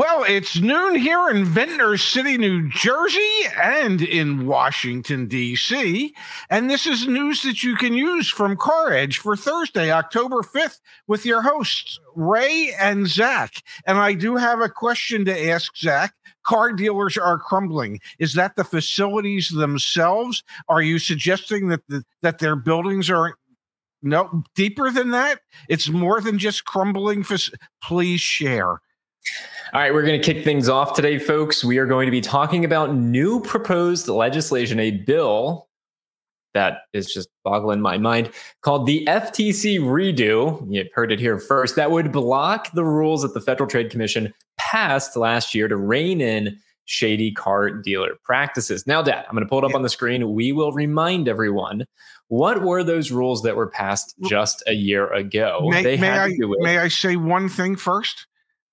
Well, it's noon here in Ventnor City, New Jersey, and in Washington, D.C. And this is news that you can use from Car Edge for Thursday, October 5th, with your hosts, Ray and Zach. And I do have a question to ask Zach. Car dealers are crumbling. Is that the facilities themselves? Are you suggesting that the, that their buildings are no deeper than that? It's more than just crumbling. Please share. All right, we're going to kick things off today, folks. We are going to be talking about new proposed legislation, a bill that is just boggling my mind called the FTC redo. You've heard it here first. That would block the rules that the Federal Trade Commission passed last year to rein in shady car dealer practices. Now, Dad, I'm going to pull it up on the screen. We will remind everyone what were those rules that were passed just a year ago. May, may I, may I say one thing first?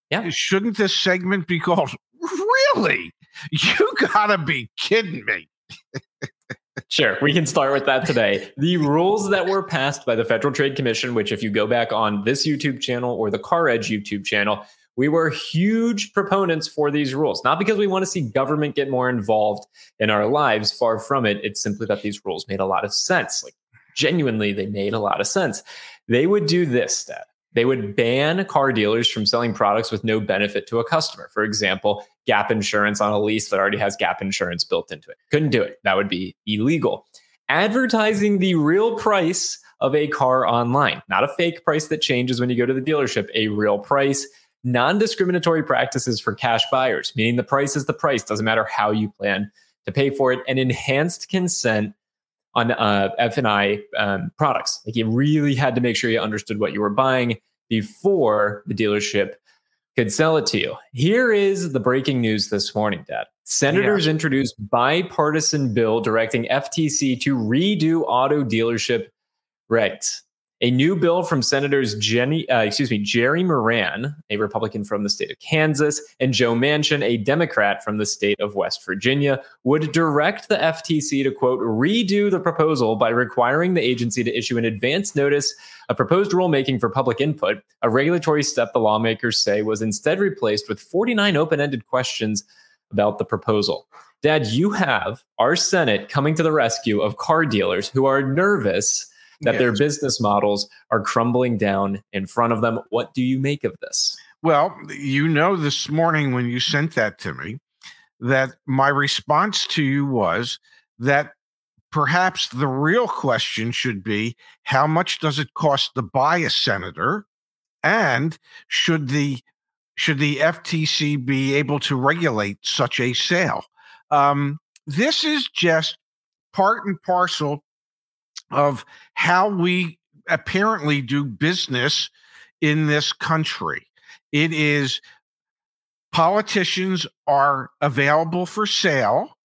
Yeah. Shouldn't this segment be called Really? You gotta be kidding me. sure, we can start with that today. The rules that were passed by the Federal Trade Commission, which, if you go back on this YouTube channel or the Car Edge YouTube channel, we were huge proponents for these rules. Not because we want to see government get more involved in our lives, far from it. It's simply that these rules made a lot of sense. Like, genuinely, they made a lot of sense. They would do this, Dad. They would ban car dealers from selling products with no benefit to a customer. For example, gap insurance on a lease that already has gap insurance built into it. Couldn't do it. That would be illegal. Advertising the real price of a car online, not a fake price that changes when you go to the dealership, a real price. Non discriminatory practices for cash buyers, meaning the price is the price, doesn't matter how you plan to pay for it, and enhanced consent on uh, F&I um, products. Like you really had to make sure you understood what you were buying before the dealership could sell it to you. Here is the breaking news this morning, Dad. Senators yeah. introduced bipartisan bill directing FTC to redo auto dealership regs. A new bill from Senators Jenny, uh, excuse me, Jerry Moran, a Republican from the state of Kansas, and Joe Manchin, a Democrat from the state of West Virginia, would direct the FTC to quote redo the proposal by requiring the agency to issue an advance notice of proposed rulemaking for public input, a regulatory step the lawmakers say was instead replaced with 49 open-ended questions about the proposal. Dad, you have our Senate coming to the rescue of car dealers who are nervous that yes. their business models are crumbling down in front of them. What do you make of this? Well, you know, this morning when you sent that to me, that my response to you was that perhaps the real question should be how much does it cost to buy a senator and should the should the FTC be able to regulate such a sale um, this is just part and parcel of how we apparently do business in this country. It is politicians are available for sale.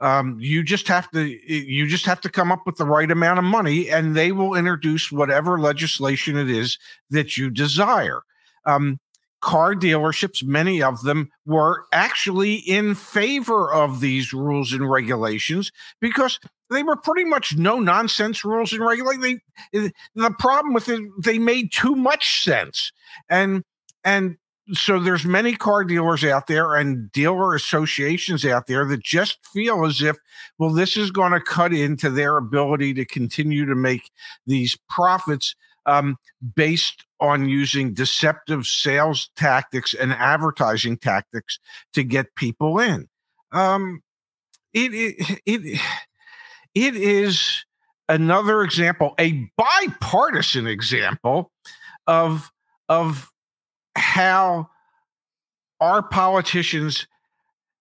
Um, you just have to you just have to come up with the right amount of money, and they will introduce whatever legislation it is that you desire. Um, car dealerships, many of them were actually in favor of these rules and regulations because they were pretty much no nonsense rules and regulations. The problem with it, they made too much sense, and and so there's many car dealers out there and dealer associations out there that just feel as if well this is going to cut into their ability to continue to make these profits um, based on using deceptive sales tactics and advertising tactics to get people in. Um, it, it, it, it is another example, a bipartisan example of, of how our politicians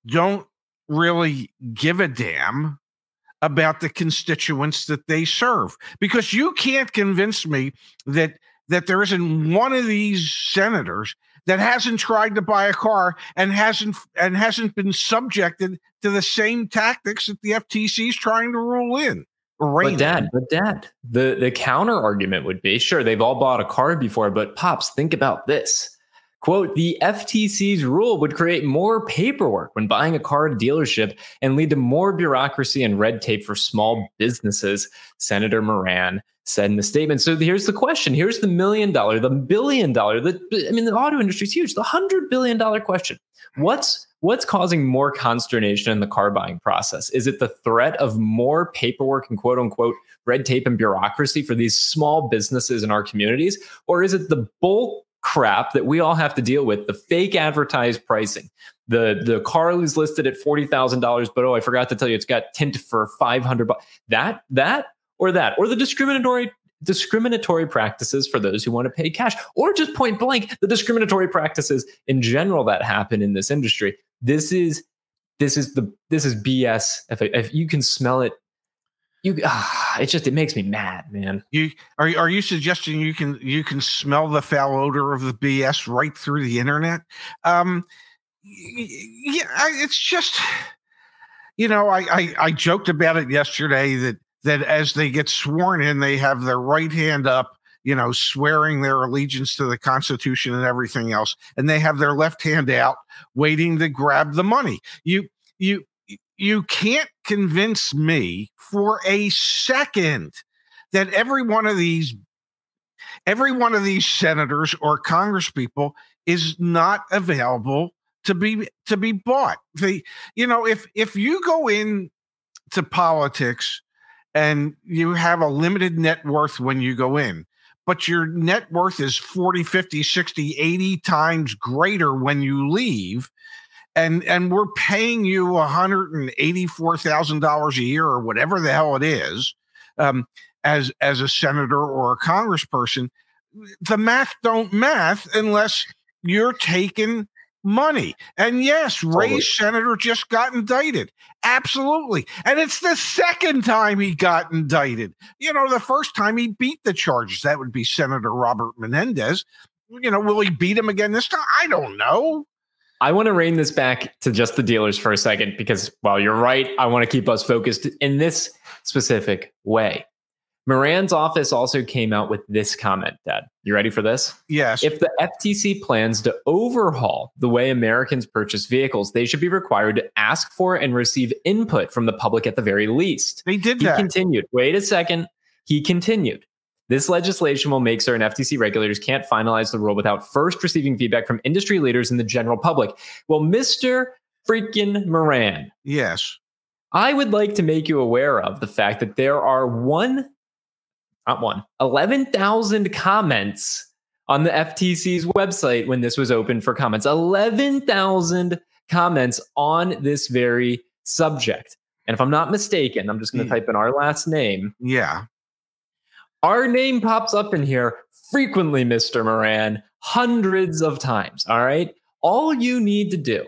don't really give a damn about the constituents that they serve. Because you can't convince me that that there isn't one of these senators that hasn't tried to buy a car and hasn't and hasn't been subjected to the same tactics that the FTC is trying to rule in. But dad, but dad, the the counter argument would be sure they've all bought a car before, but pops, think about this. Quote, the FTC's rule would create more paperwork when buying a car at a dealership and lead to more bureaucracy and red tape for small businesses, Senator Moran said in the statement. So here's the question. Here's the million dollar, the billion dollar, the I mean, the auto industry is huge, the hundred billion dollar question. What's what's causing more consternation in the car buying process? Is it the threat of more paperwork and quote unquote red tape and bureaucracy for these small businesses in our communities? Or is it the bull crap that we all have to deal with the fake advertised pricing. The the car is listed at $40,000 but oh I forgot to tell you it's got tint for 500 bucks that that or that or the discriminatory discriminatory practices for those who want to pay cash or just point blank the discriminatory practices in general that happen in this industry. This is this is the this is bs if, if you can smell it you ah, it just it makes me mad man. You are, are you suggesting you can you can smell the foul odor of the bs right through the internet? Um yeah it's just you know I, I i joked about it yesterday that that as they get sworn in they have their right hand up you know swearing their allegiance to the constitution and everything else and they have their left hand out waiting to grab the money. You you you can't convince me for a second that every one of these every one of these senators or congresspeople is not available to be to be bought. The you know if if you go in to politics and you have a limited net worth when you go in but your net worth is 40 50 60 80 times greater when you leave and and we're paying you $184,000 a year or whatever the hell it is um, as as a senator or a congressperson the math don't math unless you're taking money. And yes, totally. Ray's senator just got indicted. Absolutely. And it's the second time he got indicted. You know, the first time he beat the charges, that would be Senator Robert Menendez. You know, will he beat him again this time? I don't know. I want to rein this back to just the dealers for a second because while you're right, I want to keep us focused in this specific way. Moran's office also came out with this comment, Dad. You ready for this? Yes. If the FTC plans to overhaul the way Americans purchase vehicles, they should be required to ask for and receive input from the public at the very least. They did he that. He continued. Wait a second. He continued. This legislation will make certain FTC regulators can't finalize the rule without first receiving feedback from industry leaders and the general public. Well, Mr. freaking Moran. Yes. I would like to make you aware of the fact that there are one, not one, 11,000 comments on the FTC's website when this was open for comments. 11,000 comments on this very subject. And if I'm not mistaken, I'm just going to hmm. type in our last name. Yeah. Our name pops up in here frequently, Mr. Moran, hundreds of times. All right. All you need to do,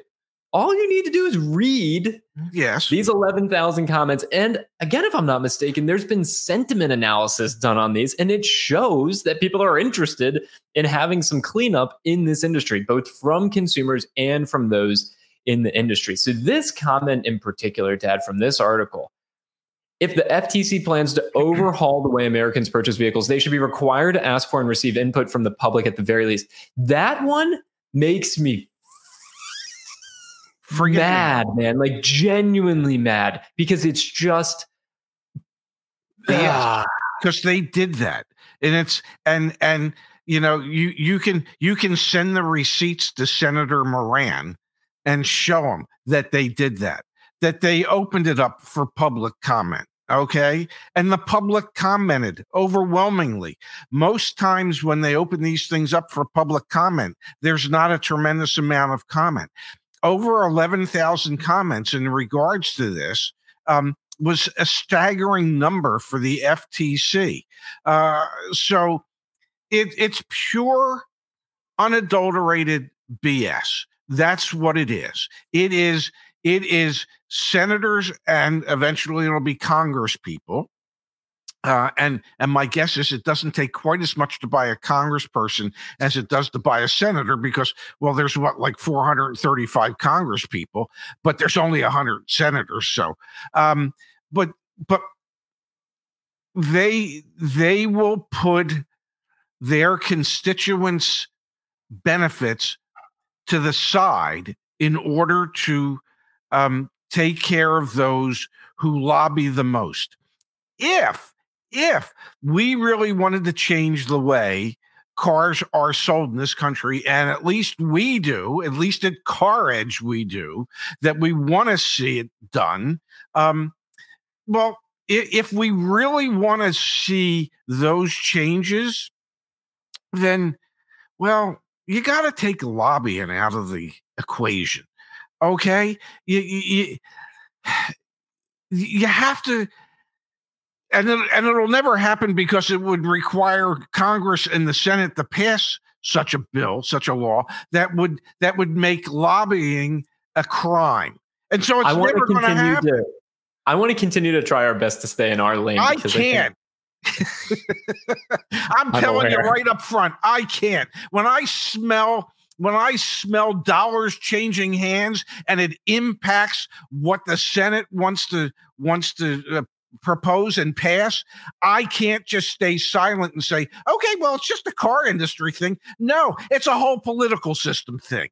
all you need to do is read yes these 11,000 comments. And again, if I'm not mistaken, there's been sentiment analysis done on these, and it shows that people are interested in having some cleanup in this industry, both from consumers and from those in the industry. So, this comment in particular, Dad, from this article if the FTC plans to overhaul the way Americans purchase vehicles, they should be required to ask for and receive input from the public at the very least. That one makes me Forget mad, me. man. Like genuinely mad because it's just because ah. they did that, and it's and and you know you you can you can send the receipts to Senator Moran and show them that they did that that they opened it up for public comment Okay. And the public commented overwhelmingly. Most times when they open these things up for public comment, there's not a tremendous amount of comment. Over 11,000 comments in regards to this um, was a staggering number for the FTC. Uh, so it, it's pure, unadulterated BS. That's what it is. It is it is senators and eventually it'll be Congress people. Uh, and and my guess is it doesn't take quite as much to buy a congressperson as it does to buy a senator because well there's what like 435 congress people but there's only 100 senators so um but but they they will put their constituents benefits to the side in order to um, take care of those who lobby the most. If if we really wanted to change the way cars are sold in this country, and at least we do, at least at Car Edge, we do, that we want to see it done. Um, well, if we really want to see those changes, then, well, you got to take lobbying out of the equation. Okay, you, you, you have to and it, and it'll never happen because it would require Congress and the Senate to pass such a bill, such a law that would that would make lobbying a crime. And so it's I never going to happen. I want to continue to try our best to stay in our lane. I can't. I'm, I'm telling aware. you right up front, I can't. When I smell when I smell dollars changing hands and it impacts what the Senate wants to wants to uh, propose and pass, I can't just stay silent and say, okay, well, it's just a car industry thing. No, it's a whole political system thing.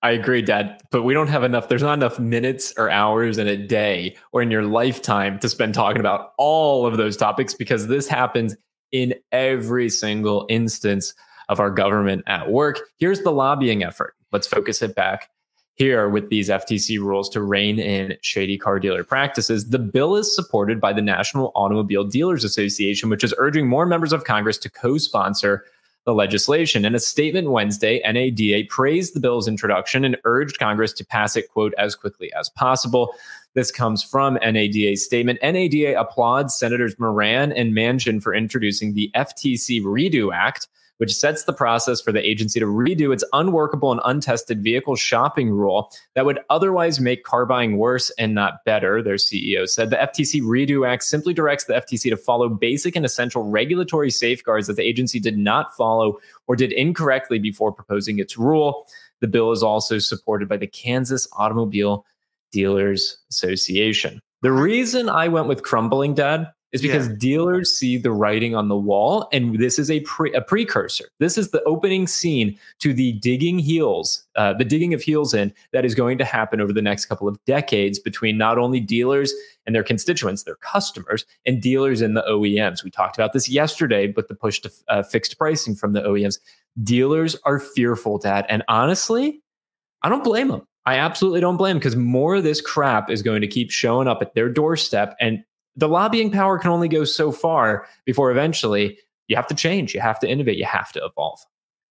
I agree, Dad, but we don't have enough. There's not enough minutes or hours in a day or in your lifetime to spend talking about all of those topics because this happens in every single instance of our government at work. Here's the lobbying effort. Let's focus it back here with these FTC rules to rein in shady car dealer practices. The bill is supported by the National Automobile Dealers Association, which is urging more members of Congress to co sponsor the legislation. In a statement Wednesday, NADA praised the bill's introduction and urged Congress to pass it, quote, as quickly as possible. This comes from NADA's statement. NADA applauds Senators Moran and Manchin for introducing the FTC Redo Act, which sets the process for the agency to redo its unworkable and untested vehicle shopping rule that would otherwise make car buying worse and not better, their CEO said. The FTC Redo Act simply directs the FTC to follow basic and essential regulatory safeguards that the agency did not follow or did incorrectly before proposing its rule. The bill is also supported by the Kansas Automobile Dealers Association. The reason I went with crumbling, Dad, is because yeah. dealers see the writing on the wall and this is a, pre- a precursor this is the opening scene to the digging heels uh, the digging of heels in that is going to happen over the next couple of decades between not only dealers and their constituents their customers and dealers and the oems we talked about this yesterday but the push to uh, fixed pricing from the oems dealers are fearful dad and honestly i don't blame them I absolutely don't blame them because more of this crap is going to keep showing up at their doorstep. And the lobbying power can only go so far before eventually you have to change, you have to innovate, you have to evolve.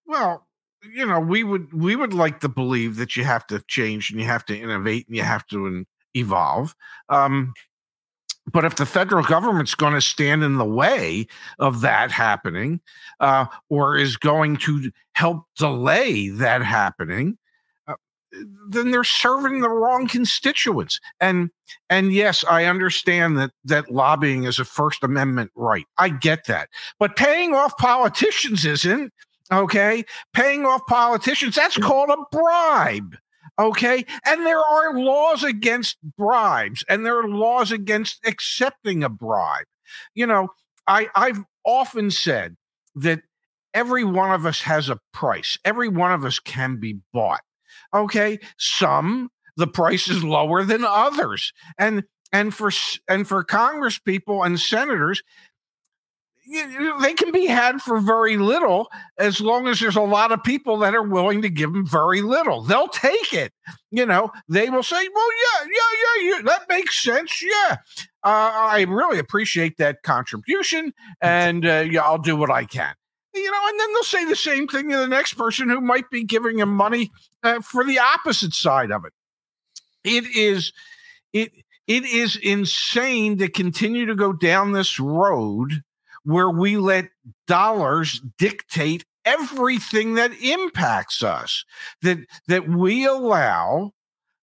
Well, you know, we would we would like to believe that you have to change and you have to innovate and you have to evolve. Um, but if the federal government's going to stand in the way of that happening, uh, or is going to help delay that happening, then they're serving the wrong constituents. And and yes, I understand that that lobbying is a First Amendment right. I get that. But paying off politicians isn't, okay? Paying off politicians, that's called a bribe. Okay. And there are laws against bribes, and there are laws against accepting a bribe. You know, I, I've often said that every one of us has a price. Every one of us can be bought. Okay, some the price is lower than others, and and for and for Congress people and senators, you, they can be had for very little as long as there's a lot of people that are willing to give them very little. They'll take it. You know, they will say, "Well, yeah, yeah, yeah, yeah that makes sense. Yeah, uh, I really appreciate that contribution, and uh, yeah, I'll do what I can." You know, and then they'll say the same thing to the next person who might be giving him money uh, for the opposite side of it. It is it it is insane to continue to go down this road where we let dollars dictate everything that impacts us that that we allow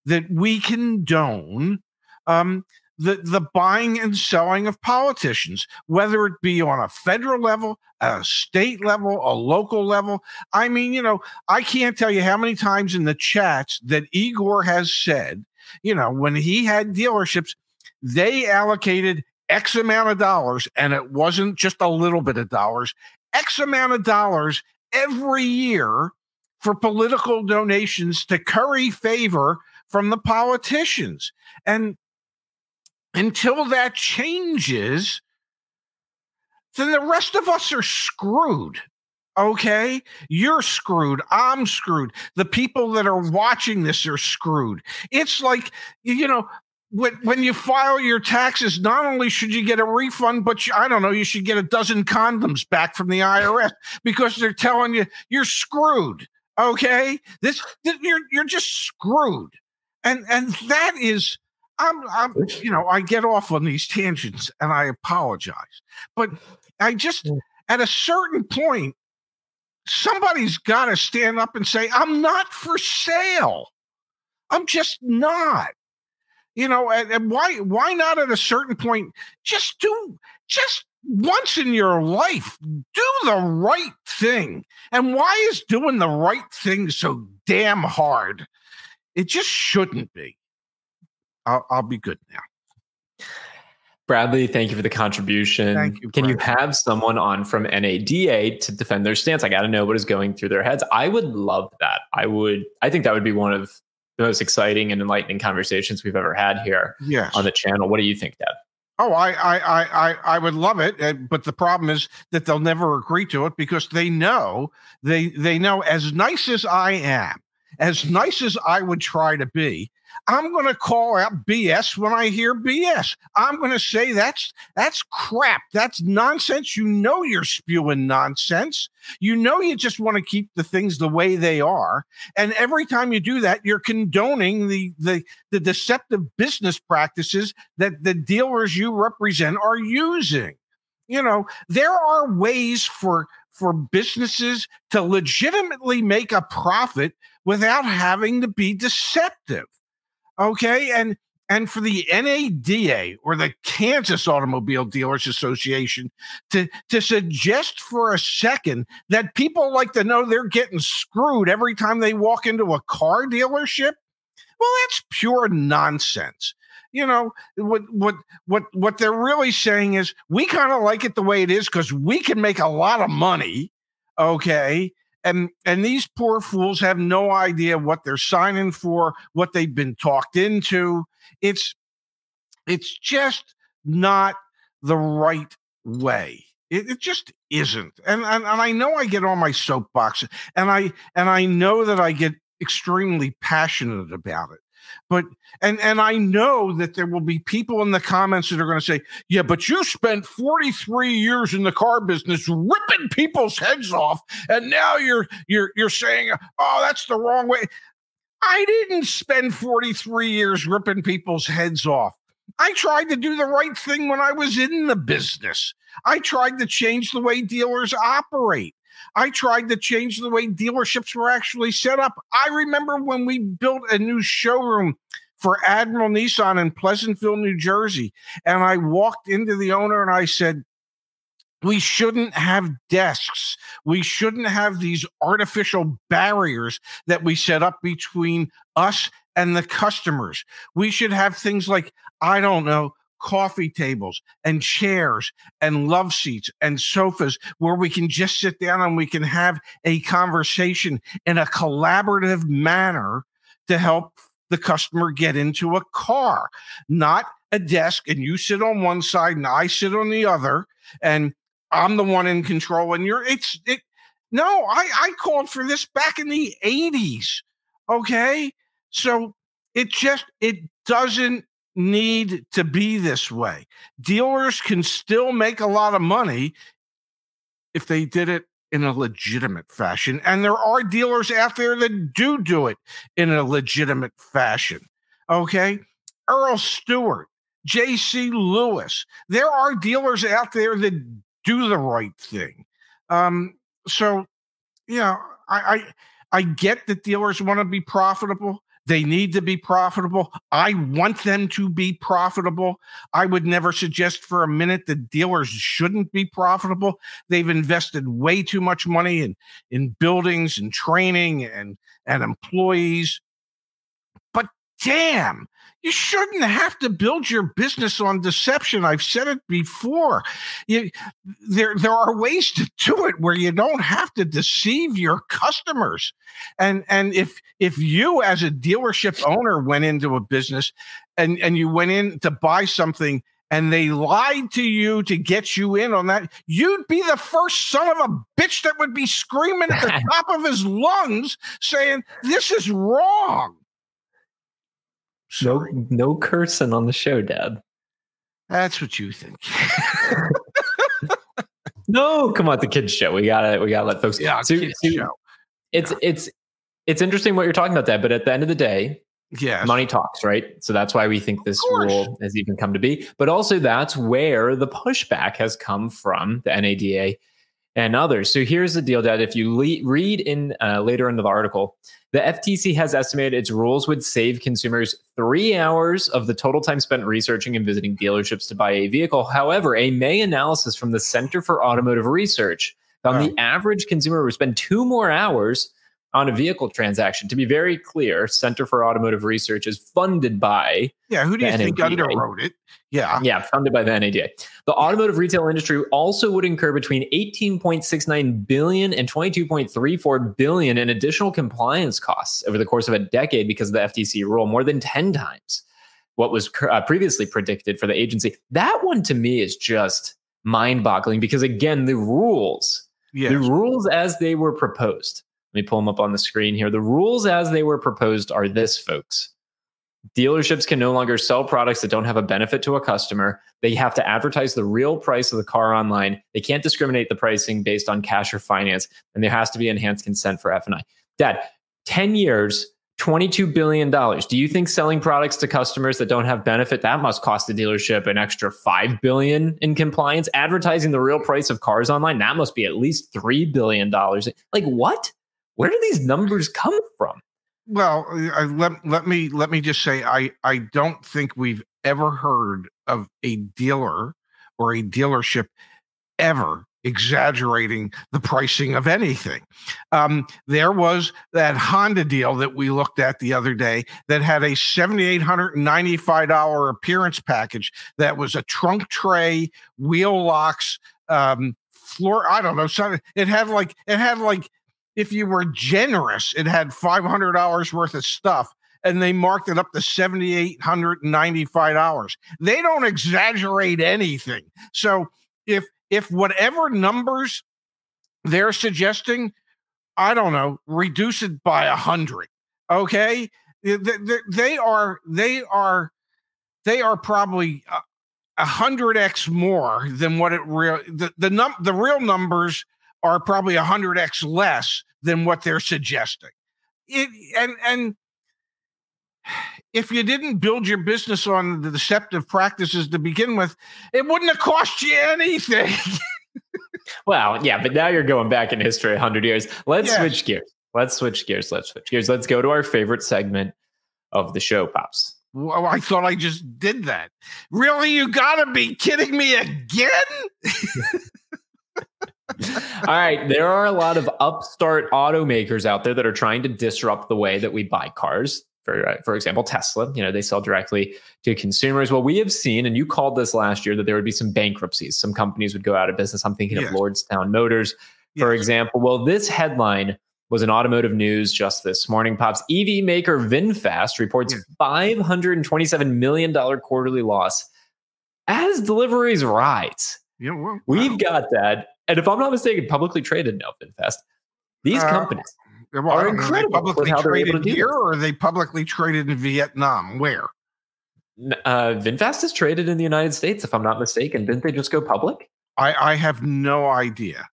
that we condone um, the, the buying and selling of politicians, whether it be on a federal level, a state level, a local level. I mean, you know, I can't tell you how many times in the chats that Igor has said, you know, when he had dealerships, they allocated X amount of dollars, and it wasn't just a little bit of dollars, X amount of dollars every year for political donations to curry favor from the politicians. And until that changes, then the rest of us are screwed. Okay, you're screwed. I'm screwed. The people that are watching this are screwed. It's like, you know, when, when you file your taxes, not only should you get a refund, but you, I don't know, you should get a dozen condoms back from the IRS because they're telling you you're screwed. Okay, this, this you're you're just screwed, and and that is I'm, I'm, you know, I get off on these tangents and I apologize, but I just, mm. at a certain point, somebody's got to stand up and say, I'm not for sale. I'm just not. You know, and, and why why not at a certain point just do just once in your life do the right thing. And why is doing the right thing so damn hard? It just shouldn't be. I'll, I'll be good now. Bradley, thank you for the contribution. Thank you. Can you have someone on from NADA to defend their stance? I got to know what is going through their heads. I would love that. I would. I think that would be one of the most exciting and enlightening conversations we've ever had here Yes. on the channel. What do you think, Dad? Oh, I, I, I, I, I would love it, uh, but the problem is that they'll never agree to it because they know they they know as nice as I am, as nice as I would try to be, I'm going to call out BS when I hear BS. I'm going to say that's that's crap. That's nonsense. You know you're spewing nonsense. You know you just want to keep the things the way they are, and every time you do that, you're condoning the the the deceptive business practices that the dealers you represent are using. You know, there are ways for for businesses to legitimately make a profit without having to be deceptive. Okay? And and for the NADA or the Kansas Automobile Dealers Association to, to suggest for a second that people like to know they're getting screwed every time they walk into a car dealership, well, that's pure nonsense. You know what? What? What? What they're really saying is we kind of like it the way it is because we can make a lot of money. Okay, and and these poor fools have no idea what they're signing for, what they've been talked into. It's it's just not the right way. It, it just isn't. And, and and I know I get on my soapbox, and I and I know that I get extremely passionate about it. But and and I know that there will be people in the comments that are going to say, "Yeah, but you spent 43 years in the car business ripping people's heads off, and now you're you're you're saying, "Oh, that's the wrong way." I didn't spend 43 years ripping people's heads off. I tried to do the right thing when I was in the business. I tried to change the way dealers operate. I tried to change the way dealerships were actually set up. I remember when we built a new showroom for Admiral Nissan in Pleasantville, New Jersey. And I walked into the owner and I said, we shouldn't have desks. We shouldn't have these artificial barriers that we set up between us and the customers. We should have things like, I don't know, coffee tables and chairs and love seats and sofas where we can just sit down and we can have a conversation in a collaborative manner to help the customer get into a car, not a desk and you sit on one side and I sit on the other and I'm the one in control and you're it's it no, I I called for this back in the 80s. Okay? So it just it doesn't need to be this way. Dealers can still make a lot of money if they did it in a legitimate fashion. And there are dealers out there that do do it in a legitimate fashion. Okay. Earl Stewart, JC Lewis, there are dealers out there that do the right thing. Um, so, you know, I, I, I get that dealers want to be profitable. They need to be profitable. I want them to be profitable. I would never suggest for a minute that dealers shouldn't be profitable. They've invested way too much money in, in buildings and training and, and employees. Damn, you shouldn't have to build your business on deception. I've said it before. You, there, there are ways to do it where you don't have to deceive your customers. And and if if you as a dealership owner went into a business and and you went in to buy something and they lied to you to get you in on that, you'd be the first son of a bitch that would be screaming at the top of his lungs saying, This is wrong. Sorry. No, no cursing on the show, Dad. That's what you think. no, come on, the kids show. We gotta, we gotta let folks. Yeah, so, kids so show. It's yeah. it's it's interesting what you're talking about, Dad. But at the end of the day, yeah, money talks, right? So that's why we think this rule has even come to be. But also, that's where the pushback has come from the NADA and others. So here's the deal, Dad. If you le- read in uh, later in the article, the FTC has estimated its rules would save consumers three hours of the total time spent researching and visiting dealerships to buy a vehicle. However, a May analysis from the Center for Automotive Research found oh. the average consumer would spend two more hours on a vehicle transaction. To be very clear, Center for Automotive Research is funded by. Yeah, who do you NADA. think underwrote it? Yeah. Yeah, funded by the NADA. The automotive retail industry also would incur between 18.69 billion and 22.34 billion in additional compliance costs over the course of a decade because of the FTC rule, more than 10 times what was uh, previously predicted for the agency. That one to me is just mind-boggling because again, the rules, yes. the rules as they were proposed let me pull them up on the screen here. The rules as they were proposed are this, folks. Dealerships can no longer sell products that don't have a benefit to a customer. They have to advertise the real price of the car online. They can't discriminate the pricing based on cash or finance, and there has to be enhanced consent for F&I. Dad, 10 years, $22 billion. Do you think selling products to customers that don't have benefit, that must cost the dealership an extra 5 billion in compliance? Advertising the real price of cars online, that must be at least $3 billion. Like what? Where do these numbers come from? Well, I, let let me let me just say I I don't think we've ever heard of a dealer or a dealership ever exaggerating the pricing of anything. Um, there was that Honda deal that we looked at the other day that had a $7,895 appearance package that was a trunk tray, wheel locks, um, floor. I don't know. It had like, it had like if you were generous, it had $500 worth of stuff and they marked it up to $7,895. They don't exaggerate anything. So if if whatever numbers they're suggesting, I don't know, reduce it by a hundred. Okay, they, they, are they are they are probably a hundred x more than what it real the the num the real numbers are probably 100x less than what they're suggesting. It, and and if you didn't build your business on the deceptive practices to begin with, it wouldn't have cost you anything. well, yeah, but now you're going back in history 100 years. Let's yes. switch gears. Let's switch gears. Let's switch gears. Let's go to our favorite segment of the show, Pops. Well, I thought I just did that. Really? You gotta be kidding me again? All right. There are a lot of upstart automakers out there that are trying to disrupt the way that we buy cars. For, uh, for example, Tesla, you know, they sell directly to consumers. Well, we have seen, and you called this last year, that there would be some bankruptcies. Some companies would go out of business. I'm thinking yes. of Lordstown Motors, for yes. example. Well, this headline was in automotive news just this morning. Pops EV maker VinFast reports yes. $527 million quarterly loss as deliveries rise. Yeah, well, We've got that and if I'm not mistaken, publicly traded now, VinFast. These uh, companies well, are incredible. Publicly traded here, or are they publicly traded in Vietnam? Where? Uh, VinFast is traded in the United States, if I'm not mistaken. Didn't they just go public? I, I have no idea.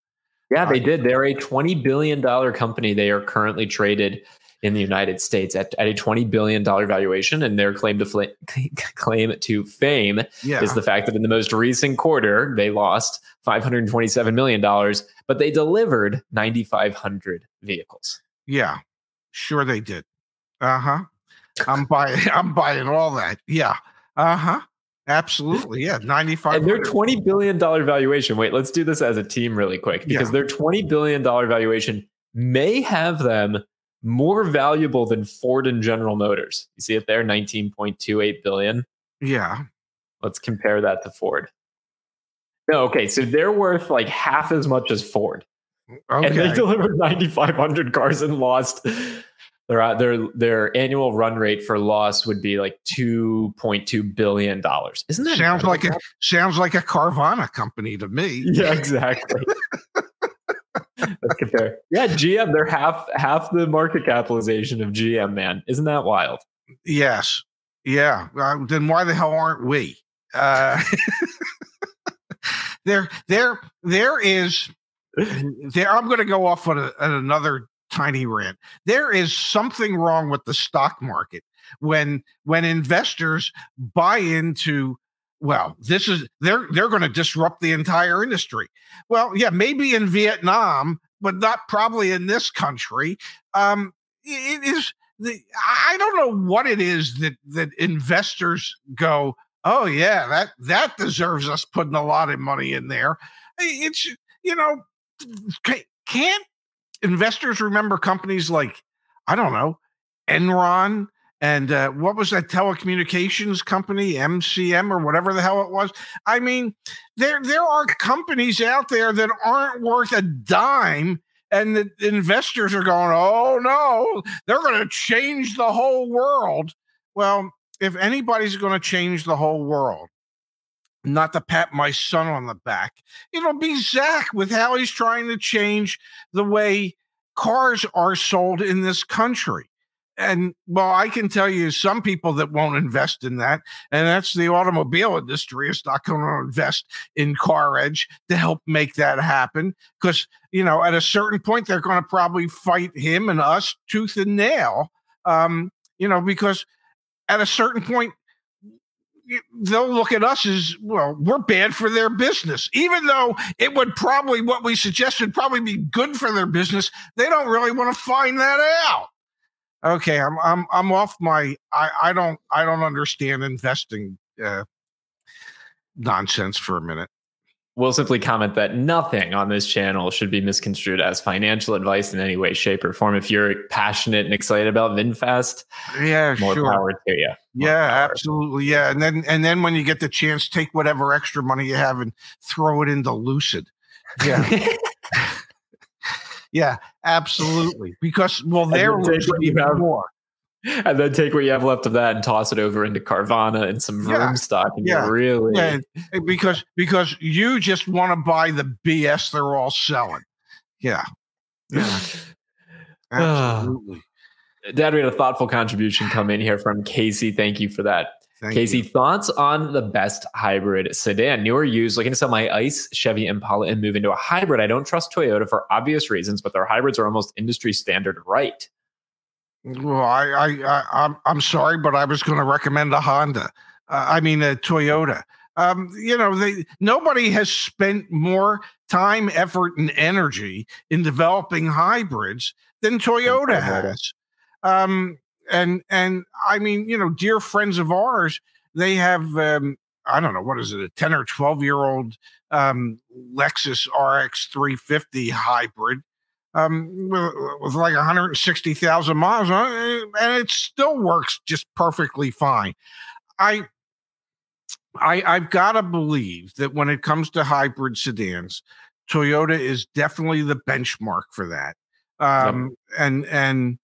Yeah, they I, did. They're a $20 billion company. They are currently traded in the United States at, at a $20 billion valuation. And their claim to fl- claim to fame yeah. is the fact that in the most recent quarter, they lost $527 million, but they delivered 9,500 vehicles. Yeah, sure they did. Uh huh. I'm buying, I'm buying all that. Yeah. Uh huh. Absolutely. Yeah. 95. And their $20 billion valuation. Wait, let's do this as a team really quick because yeah. their $20 billion valuation may have them more valuable than Ford and General Motors. You see it there, 19.28 billion. Yeah. Let's compare that to Ford. No, okay, so they're worth like half as much as Ford. Okay. And they delivered 9,500 cars and lost. Their, uh, their their annual run rate for loss would be like 2.2 billion dollars. Isn't that sounds like a sounds like a Carvana company to me? Yeah, exactly. Let's compare. Yeah, GM, they're half half the market capitalization of GM, man. Isn't that wild? Yes. Yeah. Uh, then why the hell aren't we? Uh, there, there, there is. There, I'm going to go off on, a, on another tiny rant. There is something wrong with the stock market when when investors buy into well this is they're they're going to disrupt the entire industry. Well yeah maybe in vietnam but not probably in this country. Um it is the, i don't know what it is that that investors go oh yeah that that deserves us putting a lot of money in there. It's you know can't investors remember companies like i don't know enron and uh, what was that telecommunications company mcm or whatever the hell it was? I mean there there are companies out there that aren't worth a dime and the investors are going oh no they're going to change the whole world. Well if anybody's going to change the whole world not to pat my son on the back it'll be zach with how he's trying to change the way cars are sold in this country and well, I can tell you some people that won't invest in that, and that's the automobile industry is not going to invest in Car Edge to help make that happen. Because you know, at a certain point, they're going to probably fight him and us tooth and nail. Um, you know, because at a certain point, they'll look at us as well we're bad for their business even though it would probably what we suggested probably be good for their business they don't really want to find that out okay, I'm I'm I'm off my I I don't I don't understand investing uh, nonsense for a minute. We'll simply comment that nothing on this channel should be misconstrued as financial advice in any way, shape, or form. If you're passionate and excited about VinFast, yeah, more sure. power to you. More yeah, power. absolutely. Yeah, and then and then when you get the chance, take whatever extra money you have and throw it into Lucid. Yeah. Yeah, absolutely. Because well, they're more. And then take what you have left of that and toss it over into Carvana and some yeah, stock, and yeah, really yeah, because because you just want to buy the BS they're all selling. Yeah, yeah, absolutely. Dad, we had a thoughtful contribution come in here from Casey. Thank you for that. Thank Casey, you. thoughts on the best hybrid sedan? New or used? Looking to sell my ICE Chevy Impala and move into a hybrid. I don't trust Toyota for obvious reasons, but their hybrids are almost industry standard, right? Well, I, I, I I'm, I'm sorry, but I was going to recommend a Honda. Uh, I mean, a Toyota. Um, you know, they nobody has spent more time, effort, and energy in developing hybrids than Toyota has. Um, and and I mean, you know, dear friends of ours, they have um, I don't know what is it, a ten or twelve year old um, Lexus RX 350 hybrid um, with, with like 160,000 miles on it, and it still works just perfectly fine. I I, I've got to believe that when it comes to hybrid sedans, Toyota is definitely the benchmark for that. Um, yep. And and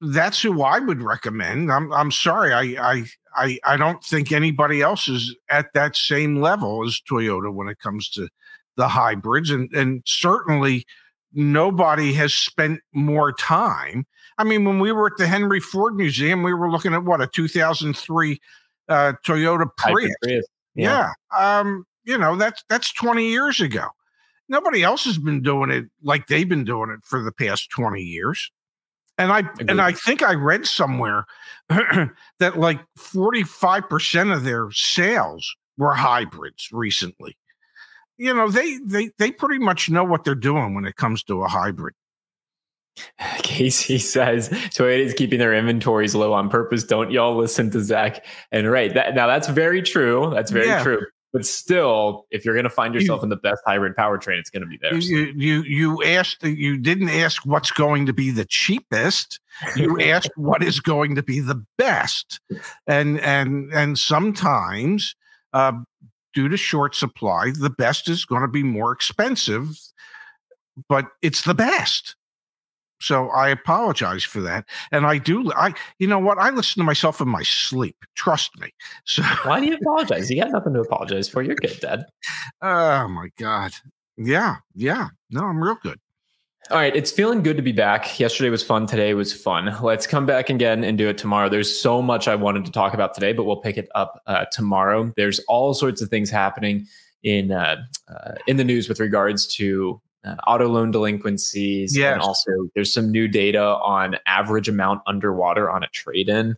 that's who I would recommend. I'm I'm sorry, I I I I don't think anybody else is at that same level as Toyota when it comes to the hybrids, and and certainly nobody has spent more time. I mean, when we were at the Henry Ford Museum, we were looking at what a 2003 uh, Toyota Prius. Prius. Yeah. yeah. Um, you know, that's that's 20 years ago. Nobody else has been doing it like they've been doing it for the past 20 years. And I Agreed. and I think I read somewhere that like 45% of their sales were hybrids recently. You know, they they they pretty much know what they're doing when it comes to a hybrid. Casey says Toyota is keeping their inventories low on purpose. Don't y'all listen to Zach? And right that, now that's very true. That's very yeah. true. But still, if you're going to find yourself you, in the best hybrid powertrain, it's going to be there. You, you you asked you didn't ask what's going to be the cheapest. You asked what is going to be the best, and and and sometimes. Uh, due to short supply, the best is going to be more expensive, but it's the best. So I apologize for that. And I do I you know what? I listen to myself in my sleep. Trust me. So why do you apologize? You got nothing to apologize for. You're good, Dad. Oh my God. Yeah, yeah. No, I'm real good. All right, it's feeling good to be back. Yesterday was fun. Today was fun. Let's come back again and do it tomorrow. There's so much I wanted to talk about today, but we'll pick it up uh, tomorrow. There's all sorts of things happening in uh, uh, in the news with regards to uh, auto loan delinquencies. Yes. And also, there's some new data on average amount underwater on a trade in.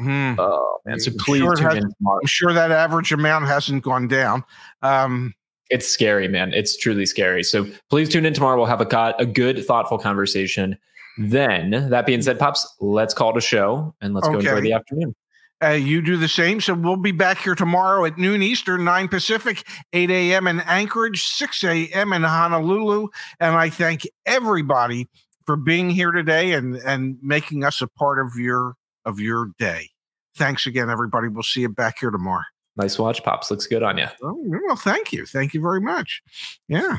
Mm. Oh, man. So please sure tune in tomorrow. I'm sure that average amount hasn't gone down. Um, it's scary, man. It's truly scary. So please tune in tomorrow. We'll have a, a good, thoughtful conversation. Then, that being said, Pops, let's call it a show and let's okay. go enjoy the afternoon. Uh, you do the same. So we'll be back here tomorrow at noon Eastern, 9 Pacific, 8 a.m. in Anchorage, 6 a.m. in Honolulu. And I thank everybody for being here today and, and making us a part of your of your day. Thanks again, everybody. We'll see you back here tomorrow. Nice watch, Pops. Looks good on you. Oh, well, thank you. Thank you very much. Yeah.